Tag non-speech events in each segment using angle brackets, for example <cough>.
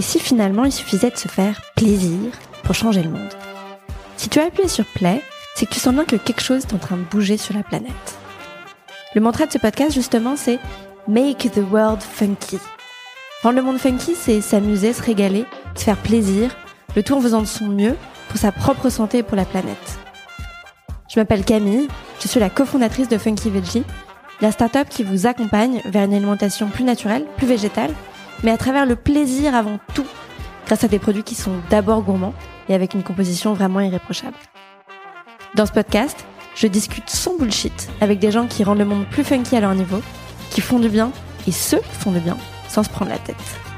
Et si finalement il suffisait de se faire plaisir pour changer le monde? Si tu as appuyé sur play, c'est que tu sens bien que quelque chose est en train de bouger sur la planète. Le mantra de ce podcast, justement, c'est Make the world funky. Rendre le monde funky, c'est s'amuser, se régaler, se faire plaisir, le tout en faisant de son mieux pour sa propre santé et pour la planète. Je m'appelle Camille, je suis la cofondatrice de Funky Veggie, la start-up qui vous accompagne vers une alimentation plus naturelle, plus végétale, mais à travers le plaisir avant tout, grâce à des produits qui sont d'abord gourmands et avec une composition vraiment irréprochable. Dans ce podcast, je discute sans bullshit avec des gens qui rendent le monde plus funky à leur niveau, qui font du bien et qui font du bien sans se prendre la tête.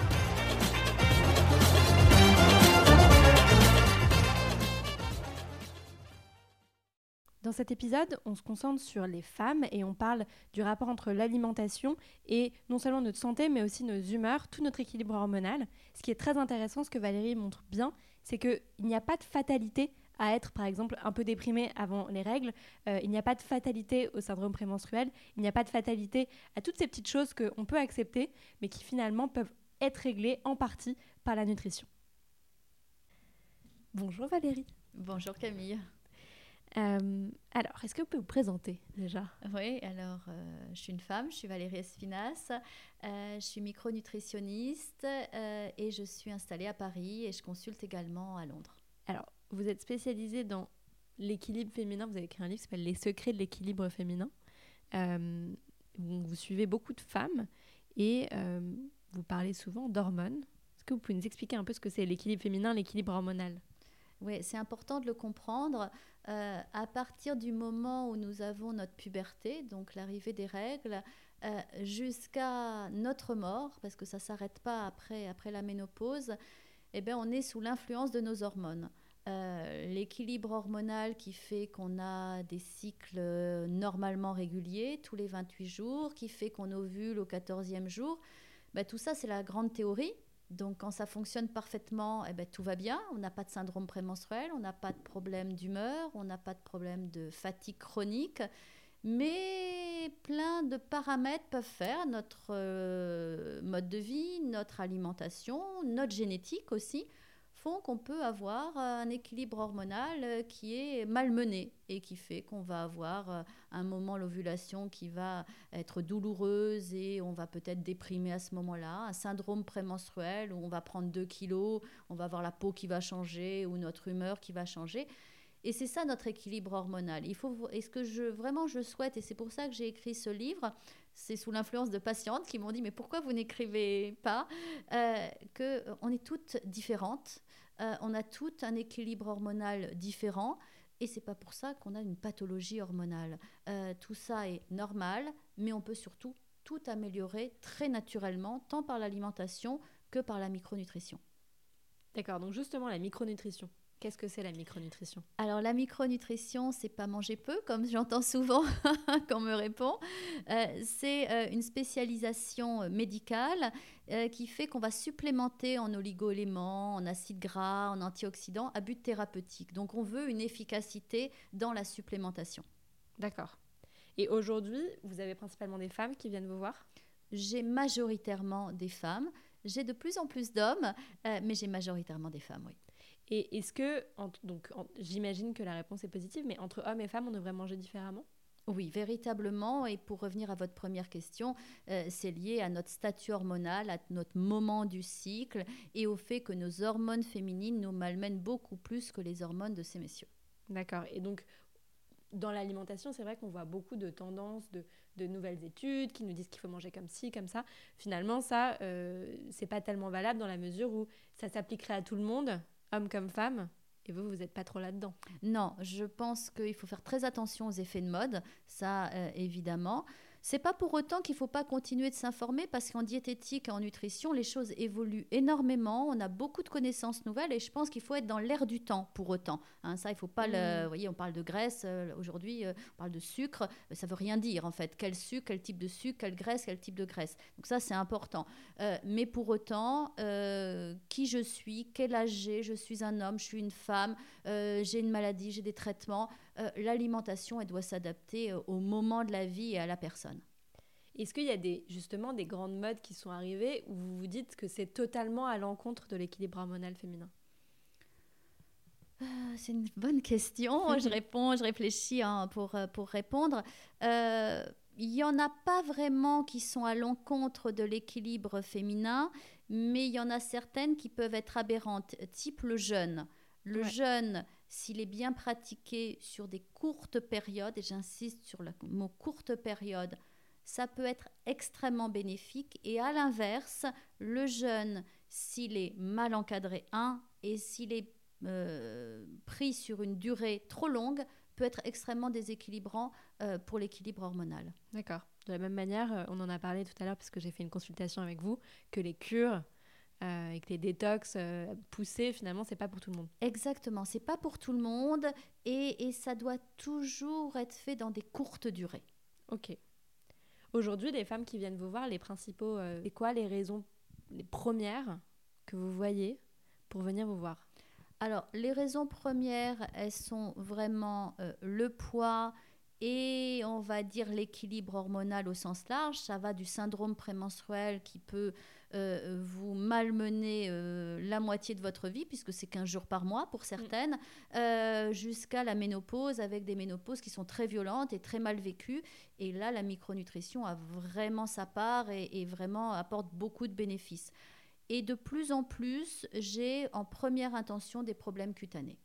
Dans cet épisode, on se concentre sur les femmes et on parle du rapport entre l'alimentation et non seulement notre santé, mais aussi nos humeurs, tout notre équilibre hormonal. Ce qui est très intéressant, ce que Valérie montre bien, c'est qu'il n'y a pas de fatalité à être, par exemple, un peu déprimé avant les règles. Euh, il n'y a pas de fatalité au syndrome prémenstruel. Il n'y a pas de fatalité à toutes ces petites choses qu'on peut accepter, mais qui finalement peuvent être réglées en partie par la nutrition. Bonjour Valérie. Bonjour Camille. Euh, alors, est-ce que vous pouvez vous présenter déjà? Oui, alors euh, je suis une femme, je suis Valérie Espinas, euh, je suis micronutritionniste et je suis installée à Paris et je consulte également à Londres. Alors, vous êtes spécialisée dans l'équilibre féminin, vous avez écrit un livre qui s'appelle Les secrets de l'équilibre féminin. vous suivez beaucoup de femmes et vous parlez souvent d'hormones. Est-ce que vous pouvez nous expliquer un peu ce que c'est l'équilibre féminin, l'équilibre hormonal? Oui, c'est important de le comprendre. Euh, à partir du moment où nous avons notre puberté, donc l'arrivée des règles, euh, jusqu'à notre mort, parce que ça ne s'arrête pas après, après la ménopause, eh bien, on est sous l'influence de nos hormones. Euh, l'équilibre hormonal qui fait qu'on a des cycles normalement réguliers tous les 28 jours, qui fait qu'on ovule au 14e jour, ben, tout ça c'est la grande théorie. Donc quand ça fonctionne parfaitement, eh ben, tout va bien. On n'a pas de syndrome prémenstruel, on n'a pas de problème d'humeur, on n'a pas de problème de fatigue chronique. Mais plein de paramètres peuvent faire notre euh, mode de vie, notre alimentation, notre génétique aussi, font qu'on peut avoir un équilibre hormonal euh, qui est malmené et qui fait qu'on va avoir euh, un moment l'ovulation qui va être douloureuse et on va peut-être déprimer à ce moment-là, un syndrome prémenstruel où on va prendre 2 kilos, on va avoir la peau qui va changer ou notre humeur qui va changer. Et c'est ça notre équilibre hormonal. Il faut, et ce que je, vraiment je souhaite, et c'est pour ça que j'ai écrit ce livre, c'est sous l'influence de patientes qui m'ont dit mais pourquoi vous n'écrivez pas euh, que on est toutes différentes, euh, on a tout un équilibre hormonal différent. Et c'est pas pour ça qu'on a une pathologie hormonale. Euh, tout ça est normal, mais on peut surtout tout améliorer très naturellement, tant par l'alimentation que par la micronutrition. D'accord, donc justement la micronutrition. Qu'est-ce que c'est la micronutrition? Alors la micronutrition, c'est pas manger peu, comme j'entends souvent <laughs> quand on me répond. Euh, c'est euh, une spécialisation euh, médicale qui fait qu'on va supplémenter en oligo-éléments, en acides gras, en antioxydants à but thérapeutique. Donc on veut une efficacité dans la supplémentation. D'accord. Et aujourd'hui, vous avez principalement des femmes qui viennent vous voir? J'ai majoritairement des femmes. J'ai de plus en plus d'hommes, mais j'ai majoritairement des femmes, oui. Et est-ce que, donc j'imagine que la réponse est positive, mais entre hommes et femmes, on devrait manger différemment? Oui, véritablement. Et pour revenir à votre première question, euh, c'est lié à notre statut hormonal, à notre moment du cycle et au fait que nos hormones féminines nous malmènent beaucoup plus que les hormones de ces messieurs. D'accord. Et donc, dans l'alimentation, c'est vrai qu'on voit beaucoup de tendances, de, de, nouvelles études qui nous disent qu'il faut manger comme ci, comme ça. Finalement, ça, euh, c'est pas tellement valable dans la mesure où ça s'appliquerait à tout le monde, homme comme femme. Et vous, vous n'êtes pas trop là-dedans Non, je pense qu'il faut faire très attention aux effets de mode, ça euh, évidemment. C'est pas pour autant qu'il faut pas continuer de s'informer parce qu'en diététique et en nutrition, les choses évoluent énormément. On a beaucoup de connaissances nouvelles et je pense qu'il faut être dans l'air du temps pour autant. Hein, ça, il faut pas le. Mmh. Vous voyez, on parle de graisse euh, aujourd'hui, euh, on parle de sucre. Ça veut rien dire en fait. Quel sucre, quel type de sucre, quelle graisse, quel type de graisse. Donc ça, c'est important. Euh, mais pour autant, qui je suis, quel âge j'ai, je suis un homme, je suis une femme, j'ai une maladie, j'ai des traitements. L'alimentation, elle doit s'adapter au moment de la vie et à la personne. Est-ce qu'il y a des, justement des grandes modes qui sont arrivées où vous vous dites que c'est totalement à l'encontre de l'équilibre hormonal féminin? Euh, c'est une bonne question. <laughs> je réponds, je réfléchis hein, pour, euh, pour répondre. Euh, il n'y en a pas vraiment qui sont à l'encontre de l'équilibre féminin, mais il y en a certaines qui peuvent être aberrantes, type le jeûne. Le jeûne, s'il est bien pratiqué sur des courtes périodes, et j'insiste sur le mot courte période, ça peut être extrêmement bénéfique. Et à l'inverse, le jeûne, s'il est mal encadré, un, et s'il est euh, pris sur une durée trop longue, peut être extrêmement déséquilibrant euh, pour l'équilibre hormonal. D'accord. De la même manière, euh, on en a parlé tout à l'heure parce que j'ai fait une consultation avec vous, que les cures et que les détox poussés, finalement, c'est pas pour tout le monde. Exactement, c'est pas pour tout le monde et, et, ça doit toujours être fait dans des courtes durées. Ok. Aujourd'hui, les femmes qui viennent vous voir, les principaux, et quoi les raisons, les premières que vous voyez pour venir vous voir? Alors, les raisons premières, elles sont vraiment euh, le poids et on va dire l'équilibre hormonal au sens large. Ça va du syndrome prémenstruel qui peut euh, vous malmener euh, la moitié de votre vie, puisque c'est 15 jours par mois pour certaines, jusqu'à la ménopause, avec des ménopauses qui sont très violentes et très mal vécues. Et là, la micronutrition a vraiment sa part et vraiment apporte beaucoup de bénéfices. Et de plus en plus, j'ai en première intention des problèmes cutanés.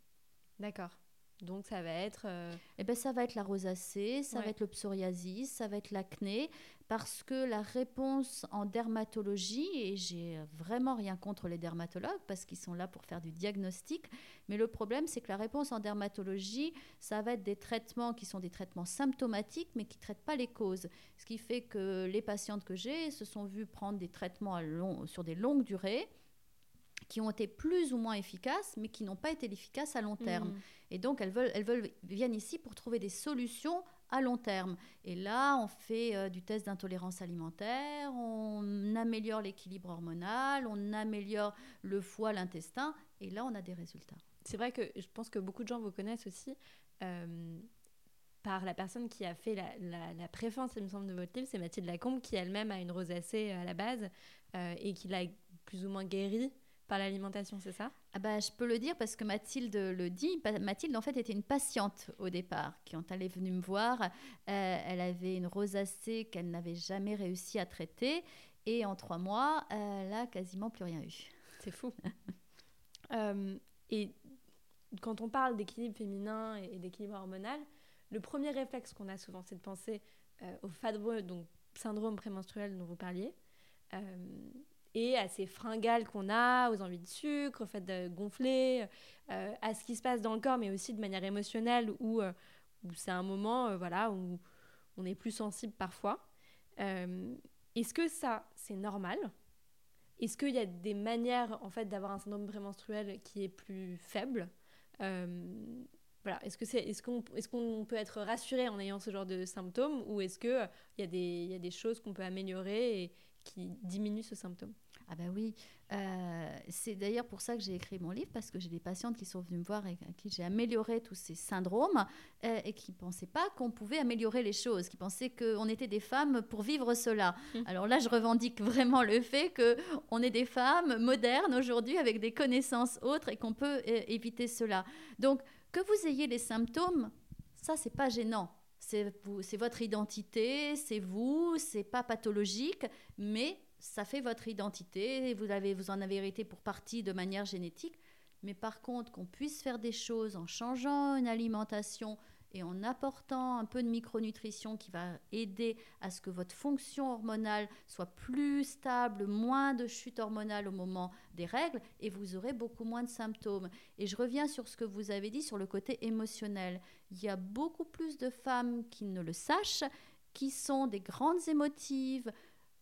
D'accord. Donc ça va être... Euh, eh ben, ça va être la rosacée, ça va être le psoriasis, ça va être l'acné, parce que la réponse en dermatologie, et j'ai vraiment rien contre les dermatologues parce qu'ils sont là pour faire du diagnostic, mais le problème c'est que la réponse en dermatologie, ça va être des traitements qui sont des traitements symptomatiques mais qui ne traitent pas les causes. Ce qui fait que les patientes que j'ai se sont vues prendre des traitements à long, sur des longues durées qui ont été plus ou moins efficaces, mais qui n'ont pas été efficaces à long terme. Mmh. Et donc, elles, veulent, elles veulent, viennent ici pour trouver des solutions à long terme. Et là, on fait euh, du test d'intolérance alimentaire, on améliore l'équilibre hormonal, on améliore le foie, l'intestin, et là, on a des résultats. C'est vrai que je pense que beaucoup de gens vous connaissent aussi euh, par la personne qui a fait la, la, préface, il me semble, de votre livre, c'est Mathilde Lacombe, qui elle-même a une rosacée à la base euh, et qui l'a plus ou moins guérie par l'alimentation, c'est ça? Ah bah, Je peux le dire parce que Mathilde le dit. Mathilde, en fait, était une patiente au départ, qui, quand elle est venue me voir, euh, elle avait une rosacée qu'elle n'avait jamais réussi à traiter. Et en trois mois, elle n'a quasiment plus rien eu. C'est fou. <laughs> Euh, et quand on parle d'équilibre féminin et d'équilibre hormonal, le premier réflexe qu'on a souvent, c'est de penser euh, au FADRE, donc syndrome prémenstruel dont vous parliez et à ces fringales qu'on a, aux envies de sucre, au fait de gonfler, euh, à ce qui se passe dans le corps, mais aussi de manière émotionnelle, où, euh, c'est un moment euh, voilà, où on est plus sensible parfois. Est-ce que ça, c'est normal? Est-ce qu'il y a des manières en fait, d'avoir un syndrome prémenstruel qui est plus faible? Voilà. Est-ce qu'on est, est, est qu'on peut être rassuré en ayant ce genre de symptômes ou est-ce qu'il il y, y, a des choses qu'on peut améliorer qui diminuent ce symptôme ah ben oui, euh, c'est d'ailleurs pour ça que j'ai écrit mon livre, parce que j'ai des patientes qui sont venues me voir et à qui j'ai amélioré tous ces syndromes euh, et qui ne pensaient pas qu'on pouvait améliorer les choses, qui pensaient qu'on était des femmes pour vivre cela. Mmh. Alors là, je revendique vraiment le fait qu'on est des femmes modernes aujourd'hui avec des connaissances autres et qu'on peut euh, éviter cela. Donc, que vous ayez les symptômes, ça, c'est pas gênant. C'est votre identité, c'est vous, c'est pas pathologique, mais ça fait votre identité, vous, avez, vous en avez hérité pour partie de manière génétique. Mais par contre, qu'on puisse faire des choses en changeant une alimentation et en apportant un peu de micronutrition qui va aider à ce que votre fonction hormonale soit plus stable, moins de chute hormonale au moment des règles, et vous aurez beaucoup moins de symptômes. Et je reviens sur ce que vous avez dit sur le côté émotionnel. Il y a beaucoup plus de femmes qui ne le sachent, qui sont des grandes émotives,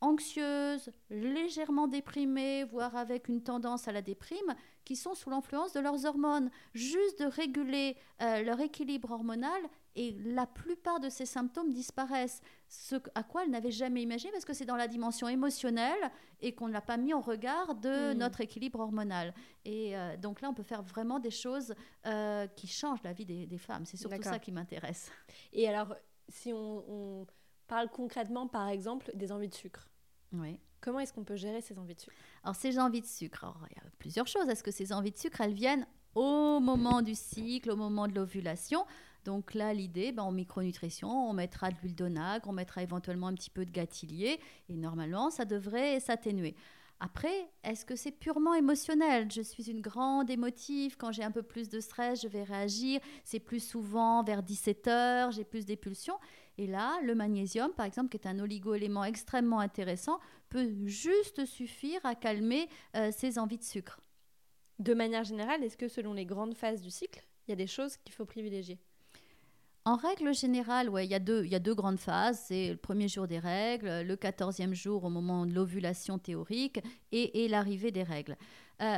anxieuses, légèrement déprimées, voire avec une tendance à la déprime, qui sont sous l'influence de leurs hormones. Juste de réguler euh, leur équilibre hormonal et la plupart de ces symptômes disparaissent. Ce à quoi elles n'avaient jamais imaginé parce que c'est dans la dimension émotionnelle et qu'on ne l'a pas mis en regard de hmm. notre équilibre hormonal. Et euh, donc là, on peut faire vraiment des choses euh, qui changent la vie des, femmes. C'est surtout ça qui m'intéresse. Et alors, si on parle concrètement, par exemple, des envies de sucre. Oui. Comment est-ce qu'on peut gérer ces envies de sucre? Alors, ces envies de sucre, il y a plusieurs choses. Est-ce que ces envies de sucre, elles viennent au moment du cycle, au moment de l'ovulation? Donc là, l'idée, ben, en micronutrition, on mettra de l'huile d'onagre, on mettra éventuellement un petit peu de gâtillier, et normalement, ça devrait s'atténuer. Après, est-ce que c'est purement émotionnel? Je suis une grande émotive. Quand j'ai un peu plus de stress, je vais réagir. C'est plus souvent vers 17 heures, j'ai plus d'impulsions. Et là, le magnésium, par exemple, qui est un oligo-élément extrêmement intéressant, peut juste suffire à calmer euh, ces envies de sucre. De manière générale, est-ce que selon les grandes phases du cycle, il y a des choses qu'il faut privilégier? En règle générale, ouais, il, y a deux, il y a deux grandes phases. C'est le premier jour des règles, le quatorzième jour au moment de l'ovulation théorique et, l'arrivée des règles. Euh,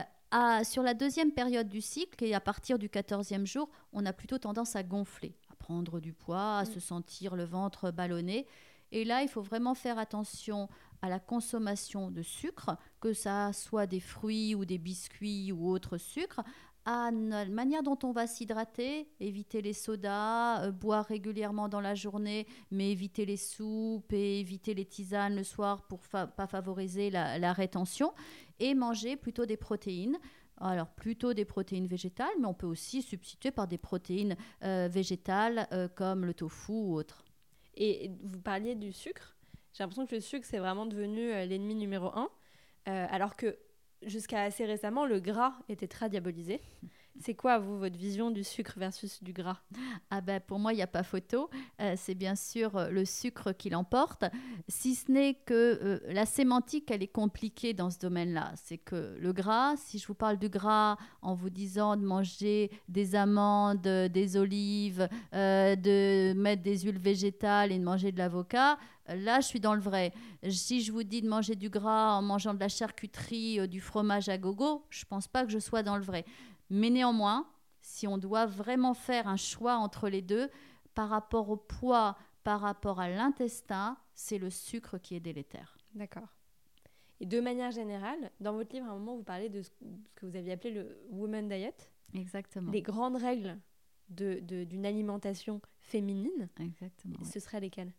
sur la deuxième période du cycle, et à partir du quatorzième jour, on a plutôt tendance à gonfler, à prendre du poids, à mm. se sentir le ventre ballonné. Et là, il faut vraiment faire attention à la consommation de sucre, que ça soit des fruits ou des biscuits ou autres sucres, à la manière dont on va s'hydrater, éviter les sodas, euh, boire régulièrement dans la journée, mais éviter les soupes et éviter les tisanes le soir pour ne pas favoriser la, rétention, et manger plutôt des protéines. Alors plutôt des protéines végétales, mais on peut aussi substituer par des protéines euh, végétales euh, comme le tofu ou autre. Et vous parliez du sucre. J'ai l'impression que le sucre, c'est vraiment devenu l'ennemi numéro un. alors que jusqu'à assez récemment, le gras était très diabolisé. C'est quoi, vous, votre vision du sucre versus du gras? Ah ben, pour moi, il n'y a pas photo. Euh, c'est bien sûr euh, le sucre qui l'emporte. Si ce n'est que euh, la sémantique, elle est compliquée dans ce domaine-là. C'est que le gras, si je vous parle du gras en vous disant de manger des amandes, des olives, de mettre des huiles végétales et de manger de l'avocat, là, je suis dans le vrai. Si je vous dis de manger du gras en mangeant de la charcuterie, du fromage à gogo, je pense pas que je sois dans le vrai. Mais néanmoins, si on doit vraiment faire un choix entre les deux, par rapport au poids, par rapport à l'intestin, c'est le sucre qui est délétère. D'accord. Et de manière générale, dans votre livre, à un moment, vous parlez de ce que vous aviez appelé le Woman Diet. Exactement. Les grandes règles d'une de, alimentation féminine. Exactement. Ce seraient lesquelles?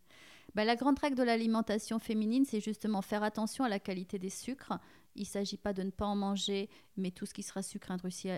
Bah, La grande règle de l'alimentation féminine, c'est justement faire attention à la qualité des sucres, il ne s'agit pas de ne pas en manger, mais tout ce qui sera sucre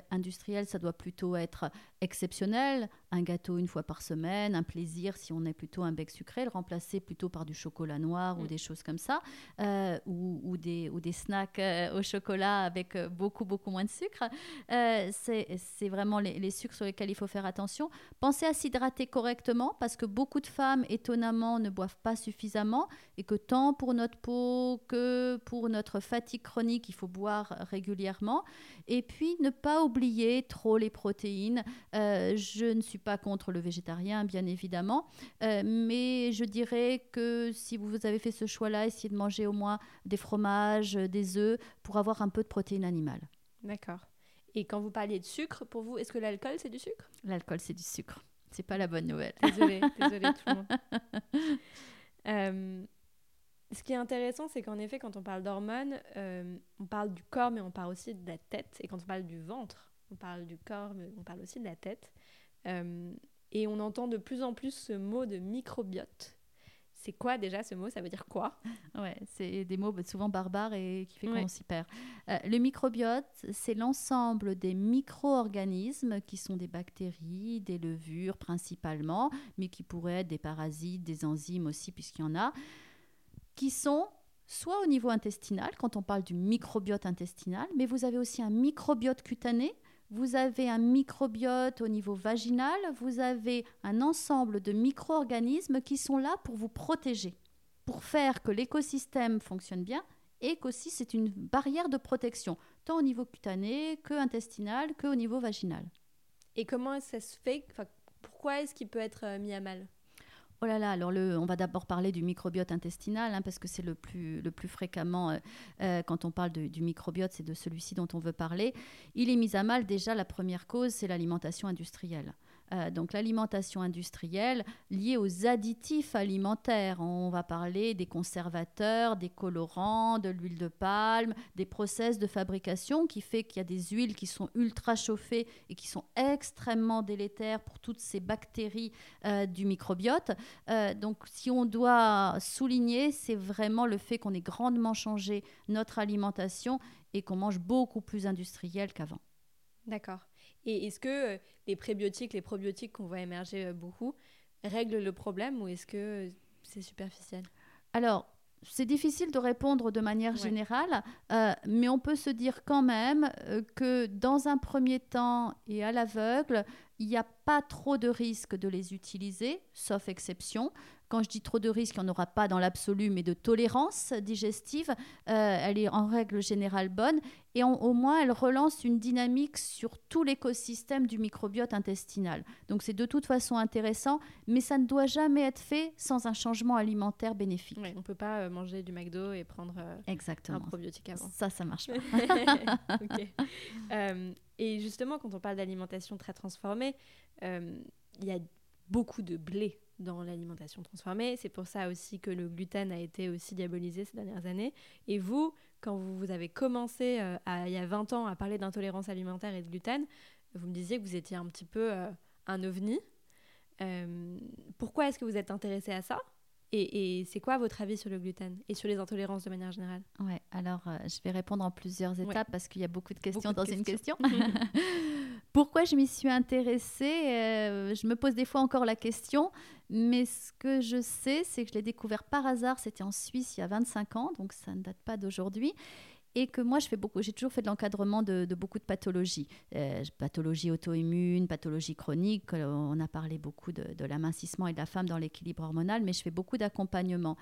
industriel, ça doit plutôt être exceptionnel. Un gâteau une fois par semaine, un plaisir si on est plutôt un bec sucré, le remplacer plutôt par du chocolat noir ou mm. des choses comme ça, euh, ou, des, ou des snacks euh, au chocolat avec euh, beaucoup, beaucoup moins de sucre. c'est vraiment les, les, sucres sur lesquels il faut faire attention. Pensez à s'hydrater correctement parce que beaucoup de femmes, étonnamment, ne boivent pas suffisamment et que tant pour notre peau que pour notre fatigue chronique, qu'il faut boire régulièrement. Et puis, ne pas oublier trop les protéines. Euh, je ne suis pas contre le végétarien, bien évidemment, euh, mais je dirais que si vous avez fait ce choix-là, essayez de manger au moins des fromages, des œufs, pour avoir un peu de protéines animales. D'accord. Et quand vous parliez de sucre, pour vous, est-ce que l'alcool, c'est du sucre? L'alcool, c'est du sucre. C'est pas la bonne nouvelle. Désolée, désolée tout le monde. <laughs> Euh, ce qui est intéressant, c'est qu'en effet, quand on parle d'hormones, euh, on parle du corps, mais on parle aussi de la tête. Et quand on parle du ventre, on parle du corps, mais on parle aussi de la tête. Euh, et on entend de plus en plus ce mot de microbiote. C'est quoi déjà ce mot? Ça veut dire quoi? Ouais, c'est des mots souvent barbares et qui fait qu'on s'y perd. Euh, le microbiote, c'est l'ensemble des micro-organismes qui sont des bactéries, des levures principalement, mais qui pourraient être des parasites, des enzymes aussi, puisqu'il y en a qui sont soit au niveau intestinal, quand on parle du microbiote intestinal, mais vous avez aussi un microbiote cutané, vous avez un microbiote au niveau vaginal, vous avez un ensemble de micro-organismes qui sont là pour vous protéger, pour faire que l'écosystème fonctionne bien et qu'aussi c'est une barrière de protection, tant au niveau cutané que intestinal que au niveau vaginal. Et comment ça se fait Pourquoi est-ce qu'il peut être euh, mis à mal? Oh là là, alors le, on va d'abord parler du microbiote intestinal, hein, parce que c'est le plus, fréquemment, euh, euh, quand on parle du microbiote, c'est de celui-ci dont on veut parler. Il est mis à mal, déjà, la première cause, c'est l'alimentation industrielle. Euh, donc l'alimentation industrielle liée aux additifs alimentaires. On va parler des conservateurs, des colorants, de l'huile de palme, des process de fabrication qui fait qu'il y a des huiles qui sont ultra chauffées et qui sont extrêmement délétères pour toutes ces bactéries euh, du microbiote. Euh, donc si on doit souligner, c'est vraiment le fait qu'on ait grandement changé notre alimentation et qu'on mange beaucoup plus industriel qu'avant. D'accord. Et est-ce que euh, les prébiotiques, les probiotiques qu'on voit émerger euh, beaucoup règlent le problème ou est-ce que c'est superficiel? Alors, c'est difficile de répondre de manière générale, euh, mais on peut se dire quand même que dans un premier temps et à l'aveugle, il n'y a pas trop de risque de les utiliser, sauf exception. Quand je dis trop de risques, il n'y en aura pas dans l'absolu, mais de tolérance digestive, euh, elle est en règle générale bonne. Et au moins, elle relance une dynamique sur tout l'écosystème du microbiote intestinal. Donc c'est de toute façon intéressant, mais ça ne doit jamais être fait sans un changement alimentaire bénéfique. on ne peut pas euh, manger du McDo et prendre euh, un probiotique avant. Ça, ça marche pas. <laughs> <laughs> et justement, quand on parle d'alimentation très transformée, il y a beaucoup de blé dans l'alimentation transformée. C'est pour ça aussi que le gluten a été aussi diabolisé ces dernières années. Et vous, quand vous avez commencé euh, il y a 20 ans à parler d'intolérance alimentaire et de gluten, vous me disiez que vous étiez un petit peu euh, un ovni. Euh, pourquoi est-ce que vous êtes intéressé à ça? Et, c'est quoi votre avis sur le gluten et sur les intolérances de manière générale? Ouais, alors je vais répondre en plusieurs étapes parce qu'il y a beaucoup de questions dans une question. <laughs> Pourquoi je m'y suis intéressée Je me pose des fois encore la question, mais ce que je sais, c'est que je l'ai découvert par hasard. C'était en Suisse il y a 25 ans, donc ça ne date pas d'aujourd'hui. Et que moi, j'ai toujours fait de l'encadrement de, beaucoup de pathologies, euh, pathologies auto-immunes, pathologies chroniques. On a parlé beaucoup de l'amincissement et de la femme dans l'équilibre hormonal, mais je fais beaucoup d'accompagnement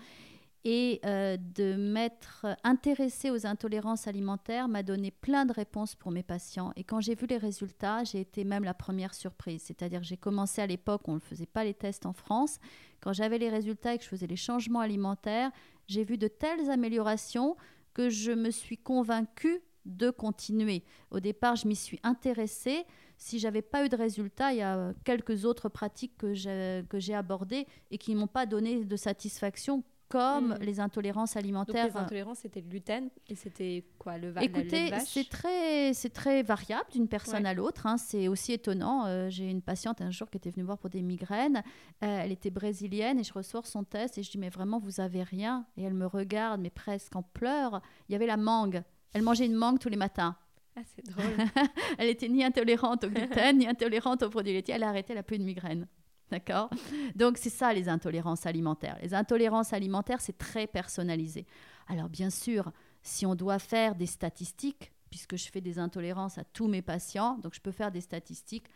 et euh, de m'être intéressée aux intolérances alimentaires m'a donné plein de réponses pour mes patients. Et quand j'ai vu les résultats, j'ai été même la première surprise. C'est-à-dire que j'ai commencé à l'époque, on ne faisait pas les tests en France. Quand j'avais les résultats et que je faisais les changements alimentaires, j'ai vu de telles améliorations que je me suis convaincue de continuer. Au départ, je m'y suis intéressée. Si j'avais pas eu de résultats, il y a quelques autres pratiques que j'ai abordées et qui ne m'ont pas donné de satisfaction comme mm. les intolérances alimentaires. les intolérances, c'était le gluten et c'était quoi le Écoutez, c'est très, c'est très variable d'une personne à l'autre. Hein. C'est aussi étonnant. Euh, j'ai une patiente un jour qui était venue voir pour des migraines. Euh, elle était brésilienne et je ressors son test et je dis mais vraiment vous avez rien? Et elle me regarde mais presque en pleurs. Il y avait la mangue. Elle mangeait une mangue tous les matins. Ah, c'est drôle. <laughs> elle était ni intolérante au gluten ni intolérante aux produits laitiers. Elle a arrêté, elle a plus de migraine. D'accord Donc c'est ça les intolérances alimentaires. Les intolérances alimentaires, c'est très personnalisé. Alors bien sûr, si on doit faire des statistiques, puisque je fais des intolérances à tous mes patients, donc je peux faire des statistiques.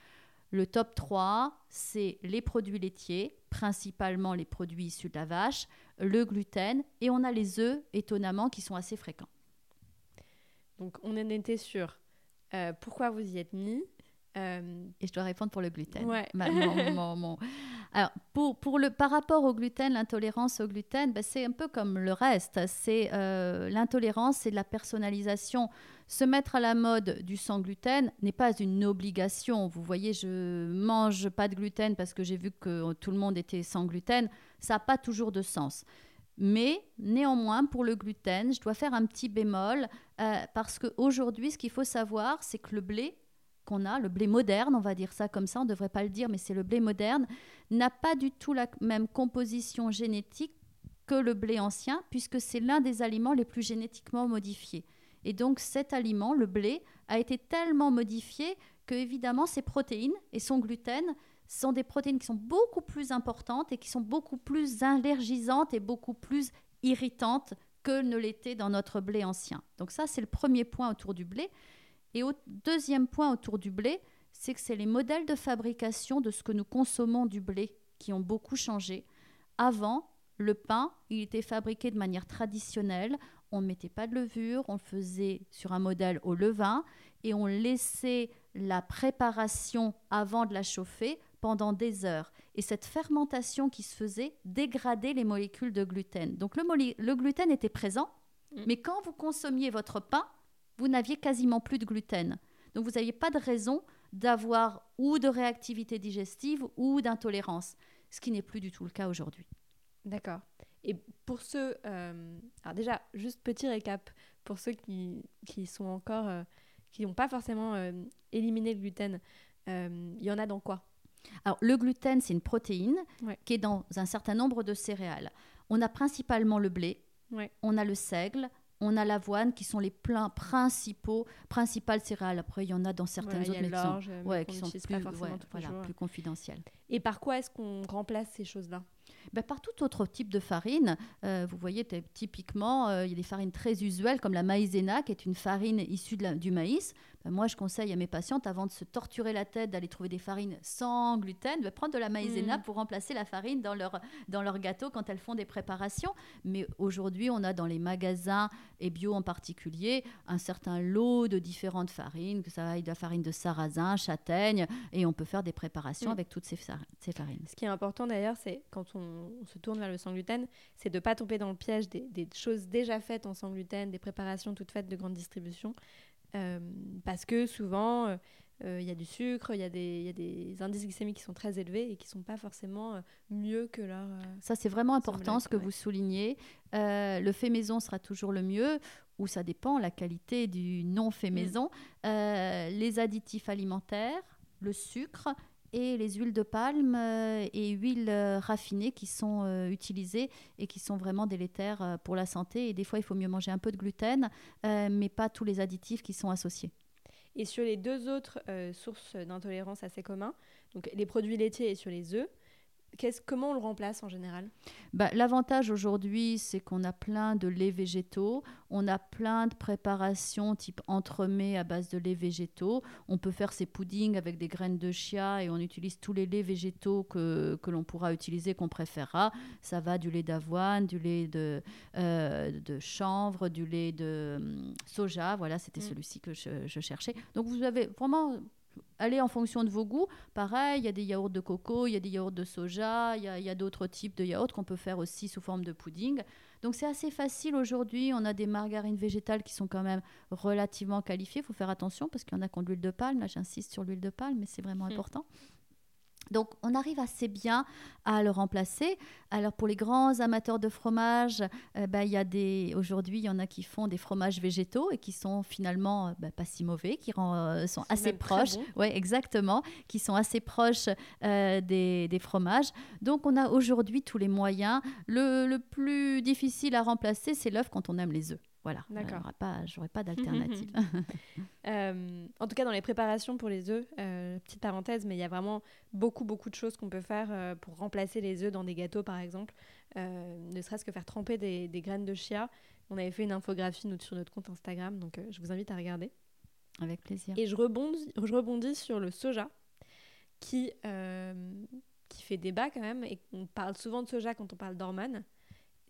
Le top 3, c'est les produits laitiers, principalement les produits issus de la vache, le gluten, et on a les œufs, étonnamment, qui sont assez fréquents. Donc on en était sur euh, pourquoi vous y êtes mis, euh, et je dois répondre pour le gluten. Alors, pour, pour le, par rapport au gluten, l'intolérance au gluten, ben, c'est un peu comme le reste. C'est euh, l'intolérance, c'est de la personnalisation. Se mettre à la mode du sans gluten n'est pas une obligation. Vous voyez, je mange pas de gluten parce que j'ai vu que tout le monde était sans gluten. Ça n'a pas toujours de sens. Mais néanmoins, pour le gluten, je dois faire un petit bémol euh, parce qu'aujourd'hui, ce qu'il faut savoir, c'est que le blé qu'on a, le blé moderne, on va dire ça comme ça, on ne devrait pas le dire, mais c'est le blé moderne, n'a pas du tout la même composition génétique que le blé ancien, puisque c'est l'un des aliments les plus génétiquement modifiés. Et donc cet aliment, le blé, a été tellement modifié que évidemment ses protéines et son gluten sont des protéines qui sont beaucoup plus importantes et qui sont beaucoup plus allergisantes et beaucoup plus irritantes que ne l'était dans notre blé ancien. Donc ça, c'est le premier point autour du blé. Et au deuxième point autour du blé, c'est que c'est les modèles de fabrication de ce que nous consommons du blé qui ont beaucoup changé. Avant, le pain, il était fabriqué de manière traditionnelle. On ne mettait pas de levure, on le faisait sur un modèle au levain et on laissait la préparation avant de la chauffer pendant des heures. Et cette fermentation qui se faisait dégradait les molécules de gluten. Donc le, le gluten était présent, mmh. mais quand vous consommiez votre pain, vous n'aviez quasiment plus de gluten. Donc vous n'aviez pas de raison d'avoir ou de réactivité digestive ou d'intolérance, ce qui n'est plus du tout le cas aujourd'hui. D'accord. Et pour ceux, euh, alors déjà, juste petit récap, pour ceux qui, qui sont encore, euh, qui n'ont pas forcément euh, éliminé le gluten, il y en a dans quoi? Alors le gluten, c'est une protéine qui est dans un certain nombre de céréales. On a principalement le blé, on a le seigle, on a l'avoine qui sont les pleins principaux, principales céréales. Après, il y en a dans certaines autres, mais qui sont, plus, plus confidentielles. Et par quoi est-ce qu'on remplace ces choses-là? Ben, par tout autre type de farine. Euh, vous voyez, typiquement, euh, il y a des farines très usuelles comme la maïzena, qui est une farine issue de du maïs. Ben, moi, je conseille à mes patientes, avant de se torturer la tête, d'aller trouver des farines sans gluten, de prendre de la maïzena mm. pour remplacer la farine dans leur, dans leur gâteau quand elles font des préparations. Mais aujourd'hui, on a dans les magasins, et bio en particulier, un certain lot de différentes farines, que ça aille de la farine de sarrasin, châtaigne, et on peut faire des préparations mm. avec toutes ces, ces farines. Ce qui est important d'ailleurs, c'est quand on on, se tourne vers le sans gluten, c'est de ne pas tomber dans le piège des, choses déjà faites en sans gluten, des préparations toutes faites de grande distribution. Euh, parce que souvent, euh, euh, il y a du sucre, il y, a des indices glycémiques qui sont très élevés et qui ne sont pas forcément mieux que leur... ça, c'est vraiment important ce que vous soulignez. le fait maison sera toujours le mieux, ou ça dépend la qualité du non fait mm. maison. les additifs alimentaires, le sucre et les huiles de palme euh, et huiles euh, raffinées qui sont euh, utilisées et qui sont vraiment délétères pour la santé. Et des fois, il faut mieux manger un peu de gluten, mais pas tous les additifs qui sont associés. Et sur les deux autres sources d'intolérance assez communs, donc les produits laitiers et sur les œufs, comment on le remplace en général? Bah, L'avantage aujourd'hui, c'est qu'on a plein de laits végétaux, on a plein de préparations type entremets à base de laits végétaux. On peut faire ses puddings avec des graines de chia et on utilise tous les laits végétaux que, que l'on pourra utiliser, qu'on préférera. Ça va du lait d'avoine, du lait de, euh, de chanvre, du lait de hum, soja. Voilà, c'était mm. celui-ci que je, je cherchais. Donc vous avez vraiment Allez en fonction de vos goûts. Pareil, il y a des yaourts de coco, il y a des yaourts de soja, il y a, d'autres types de yaourts qu'on peut faire aussi sous forme de pudding. Donc c'est assez facile aujourd'hui. On a des margarines végétales qui sont quand même relativement qualifiées. Il faut faire attention parce qu'il y en a qui ont de l'huile de palme. Là, j'insiste sur l'huile de palme, mais c'est vraiment hmm. important. Donc on arrive assez bien à le remplacer. Alors pour les grands amateurs de fromage, euh, bah, y a des aujourd'hui il y en a qui font des fromages végétaux et qui sont finalement euh, bah, pas si mauvais, qui euh, sont assez proches. Oui, exactement, qui sont assez proches des, des, fromages. Donc on a aujourd'hui tous les moyens. Le, le plus difficile à remplacer, c'est l'œuf quand on aime les œufs. Voilà, D'accord. pas, j'aurais pas <laughs> d'alternative. Euh, en tout cas, dans les préparations pour les œufs, euh, petite parenthèse, mais il y a vraiment beaucoup, beaucoup de choses qu'on peut faire euh, pour remplacer les œufs dans des gâteaux, par exemple. ne serait-ce que faire tremper des, des, graines de chia. On avait fait une infographie nous, sur notre compte Instagram, donc je vous invite à regarder. Avec plaisir. Et je rebondis, je rebondis sur le soja, qui, qui fait débat quand même, et on parle souvent de soja quand on parle d'hormones.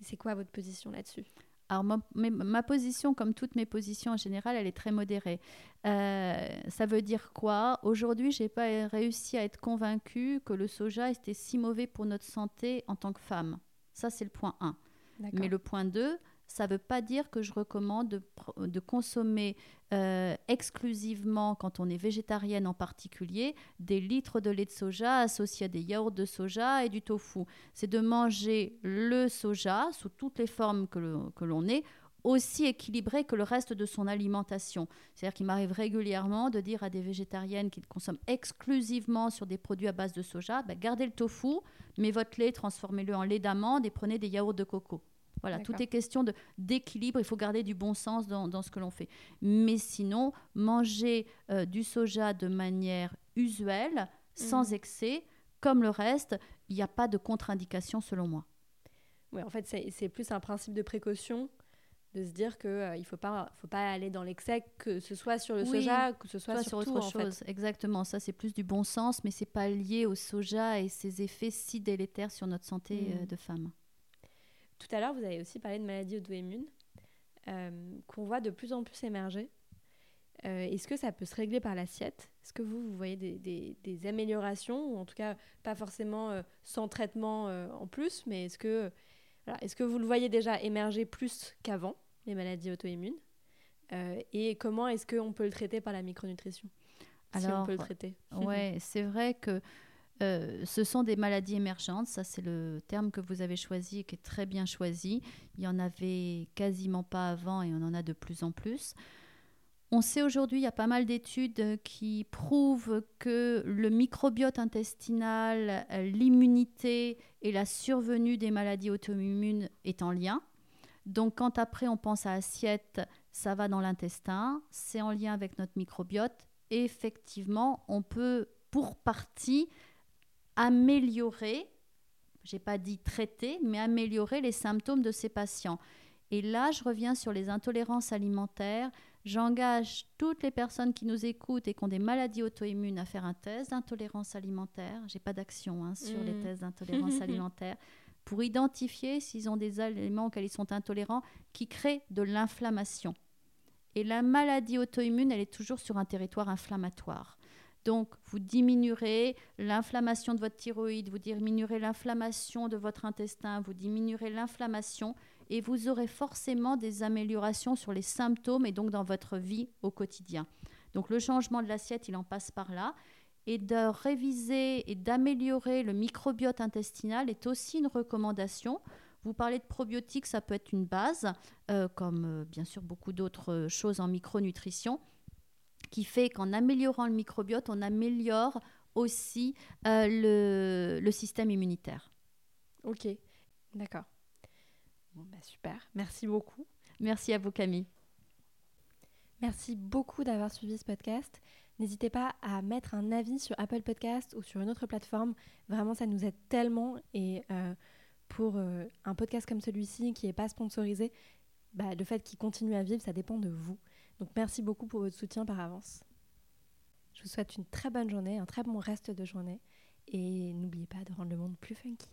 C'est quoi votre position là-dessus? Alors, ma, position, comme toutes mes positions en général, elle est très modérée. Euh, ça veut dire quoi? Aujourd'hui, je n'ai pas réussi à être convaincue que le soja était si mauvais pour notre santé en tant que femme. Ça, c'est le point 1. Mais le point 2, ça ne veut pas dire que je recommande de, consommer euh, exclusivement, quand on est végétarienne en particulier, des litres de lait de soja associés à des yaourts de soja et du tofu. C'est de manger le soja sous toutes les formes que l'on est aussi équilibré que le reste de son alimentation. C'est-à-dire qu'il m'arrive régulièrement de dire à des végétariennes qui consomment exclusivement sur des produits à base de soja, bah, gardez le tofu, mais votre lait, transformez-le en lait d'amande et prenez des yaourts de coco. Voilà, tout est question d'équilibre. Il faut garder du bon sens dans, ce que l'on fait. Mais sinon, manger euh, du soja de manière usuelle, sans mhm. excès, comme le reste, il n'y a pas de contre-indication selon moi. Oui, en fait, c'est plus un principe de précaution de se dire qu'il euh, ne faut pas, faut pas aller dans l'excès, que ce soit sur le soja, que ce soit, sur, autre chose. Exactement, ça c'est plus du bon sens, mais c'est pas lié au soja et ses effets si délétères sur notre santé euh, mhm. de femme. Tout à l'heure, vous avez aussi parlé de maladies auto-immunes euh, qu'on voit de plus en plus émerger. Euh, est-ce que ça peut se régler par l'assiette? Est-ce que vous, vous voyez des, améliorations, ou en tout cas pas forcément euh, sans traitement en plus, mais est-ce que, est que vous le voyez déjà émerger plus qu'avant, les maladies auto-immunes? Et comment est-ce qu'on peut le traiter par la micronutrition? Si on peut le traiter. Ouais, c'est vrai que euh, ce sont des maladies émergentes, ça c'est le terme que vous avez choisi et qui est très bien choisi. Il n'y en avait quasiment pas avant et on en a de plus en plus. On sait aujourd'hui, il y a pas mal d'études qui prouvent que le microbiote intestinal, l'immunité et la survenue des maladies auto-immunes est en lien. Donc quand après on pense à assiette, ça va dans l'intestin, c'est en lien avec notre microbiote. Effectivement, on peut pour partie améliorer, j'ai pas dit traiter, mais améliorer les symptômes de ces patients. Et là, je reviens sur les intolérances alimentaires. J'engage toutes les personnes qui nous écoutent et qui ont des maladies auto-immunes à faire un test d'intolérance alimentaire. J'ai pas d'action hein, sur les mmh. tests d'intolérance <laughs> alimentaire pour identifier s'ils ont des aliments auxquels ils sont intolérants qui créent de l'inflammation. Et la maladie auto-immune, elle est toujours sur un territoire inflammatoire. Donc, vous diminuerez l'inflammation de votre thyroïde, vous diminuerez l'inflammation de votre intestin, vous diminuerez l'inflammation et vous aurez forcément des améliorations sur les symptômes et donc dans votre vie au quotidien. Donc, le changement de l'assiette, il en passe par là. Et de réviser et d'améliorer le microbiote intestinal est aussi une recommandation. Vous parlez de probiotiques, ça peut être une base, euh, comme euh, bien sûr beaucoup d'autres euh, choses en micronutrition qui fait qu'en améliorant le microbiote, on améliore aussi euh, le, système immunitaire. Ok, d'accord. Bon, bah super, merci beaucoup. Merci à vous Camille. Merci beaucoup d'avoir suivi ce podcast. N'hésitez pas à mettre un avis sur Apple Podcast ou sur une autre plateforme. Vraiment, ça nous aide tellement. Et euh, pour euh, un podcast comme celui-ci qui n'est pas sponsorisé, bah, le fait qu'il continue à vivre, ça dépend de vous. Donc merci beaucoup pour votre soutien par avance. Je vous souhaite une très bonne journée, un très bon reste de journée et n'oubliez pas de rendre le monde plus funky.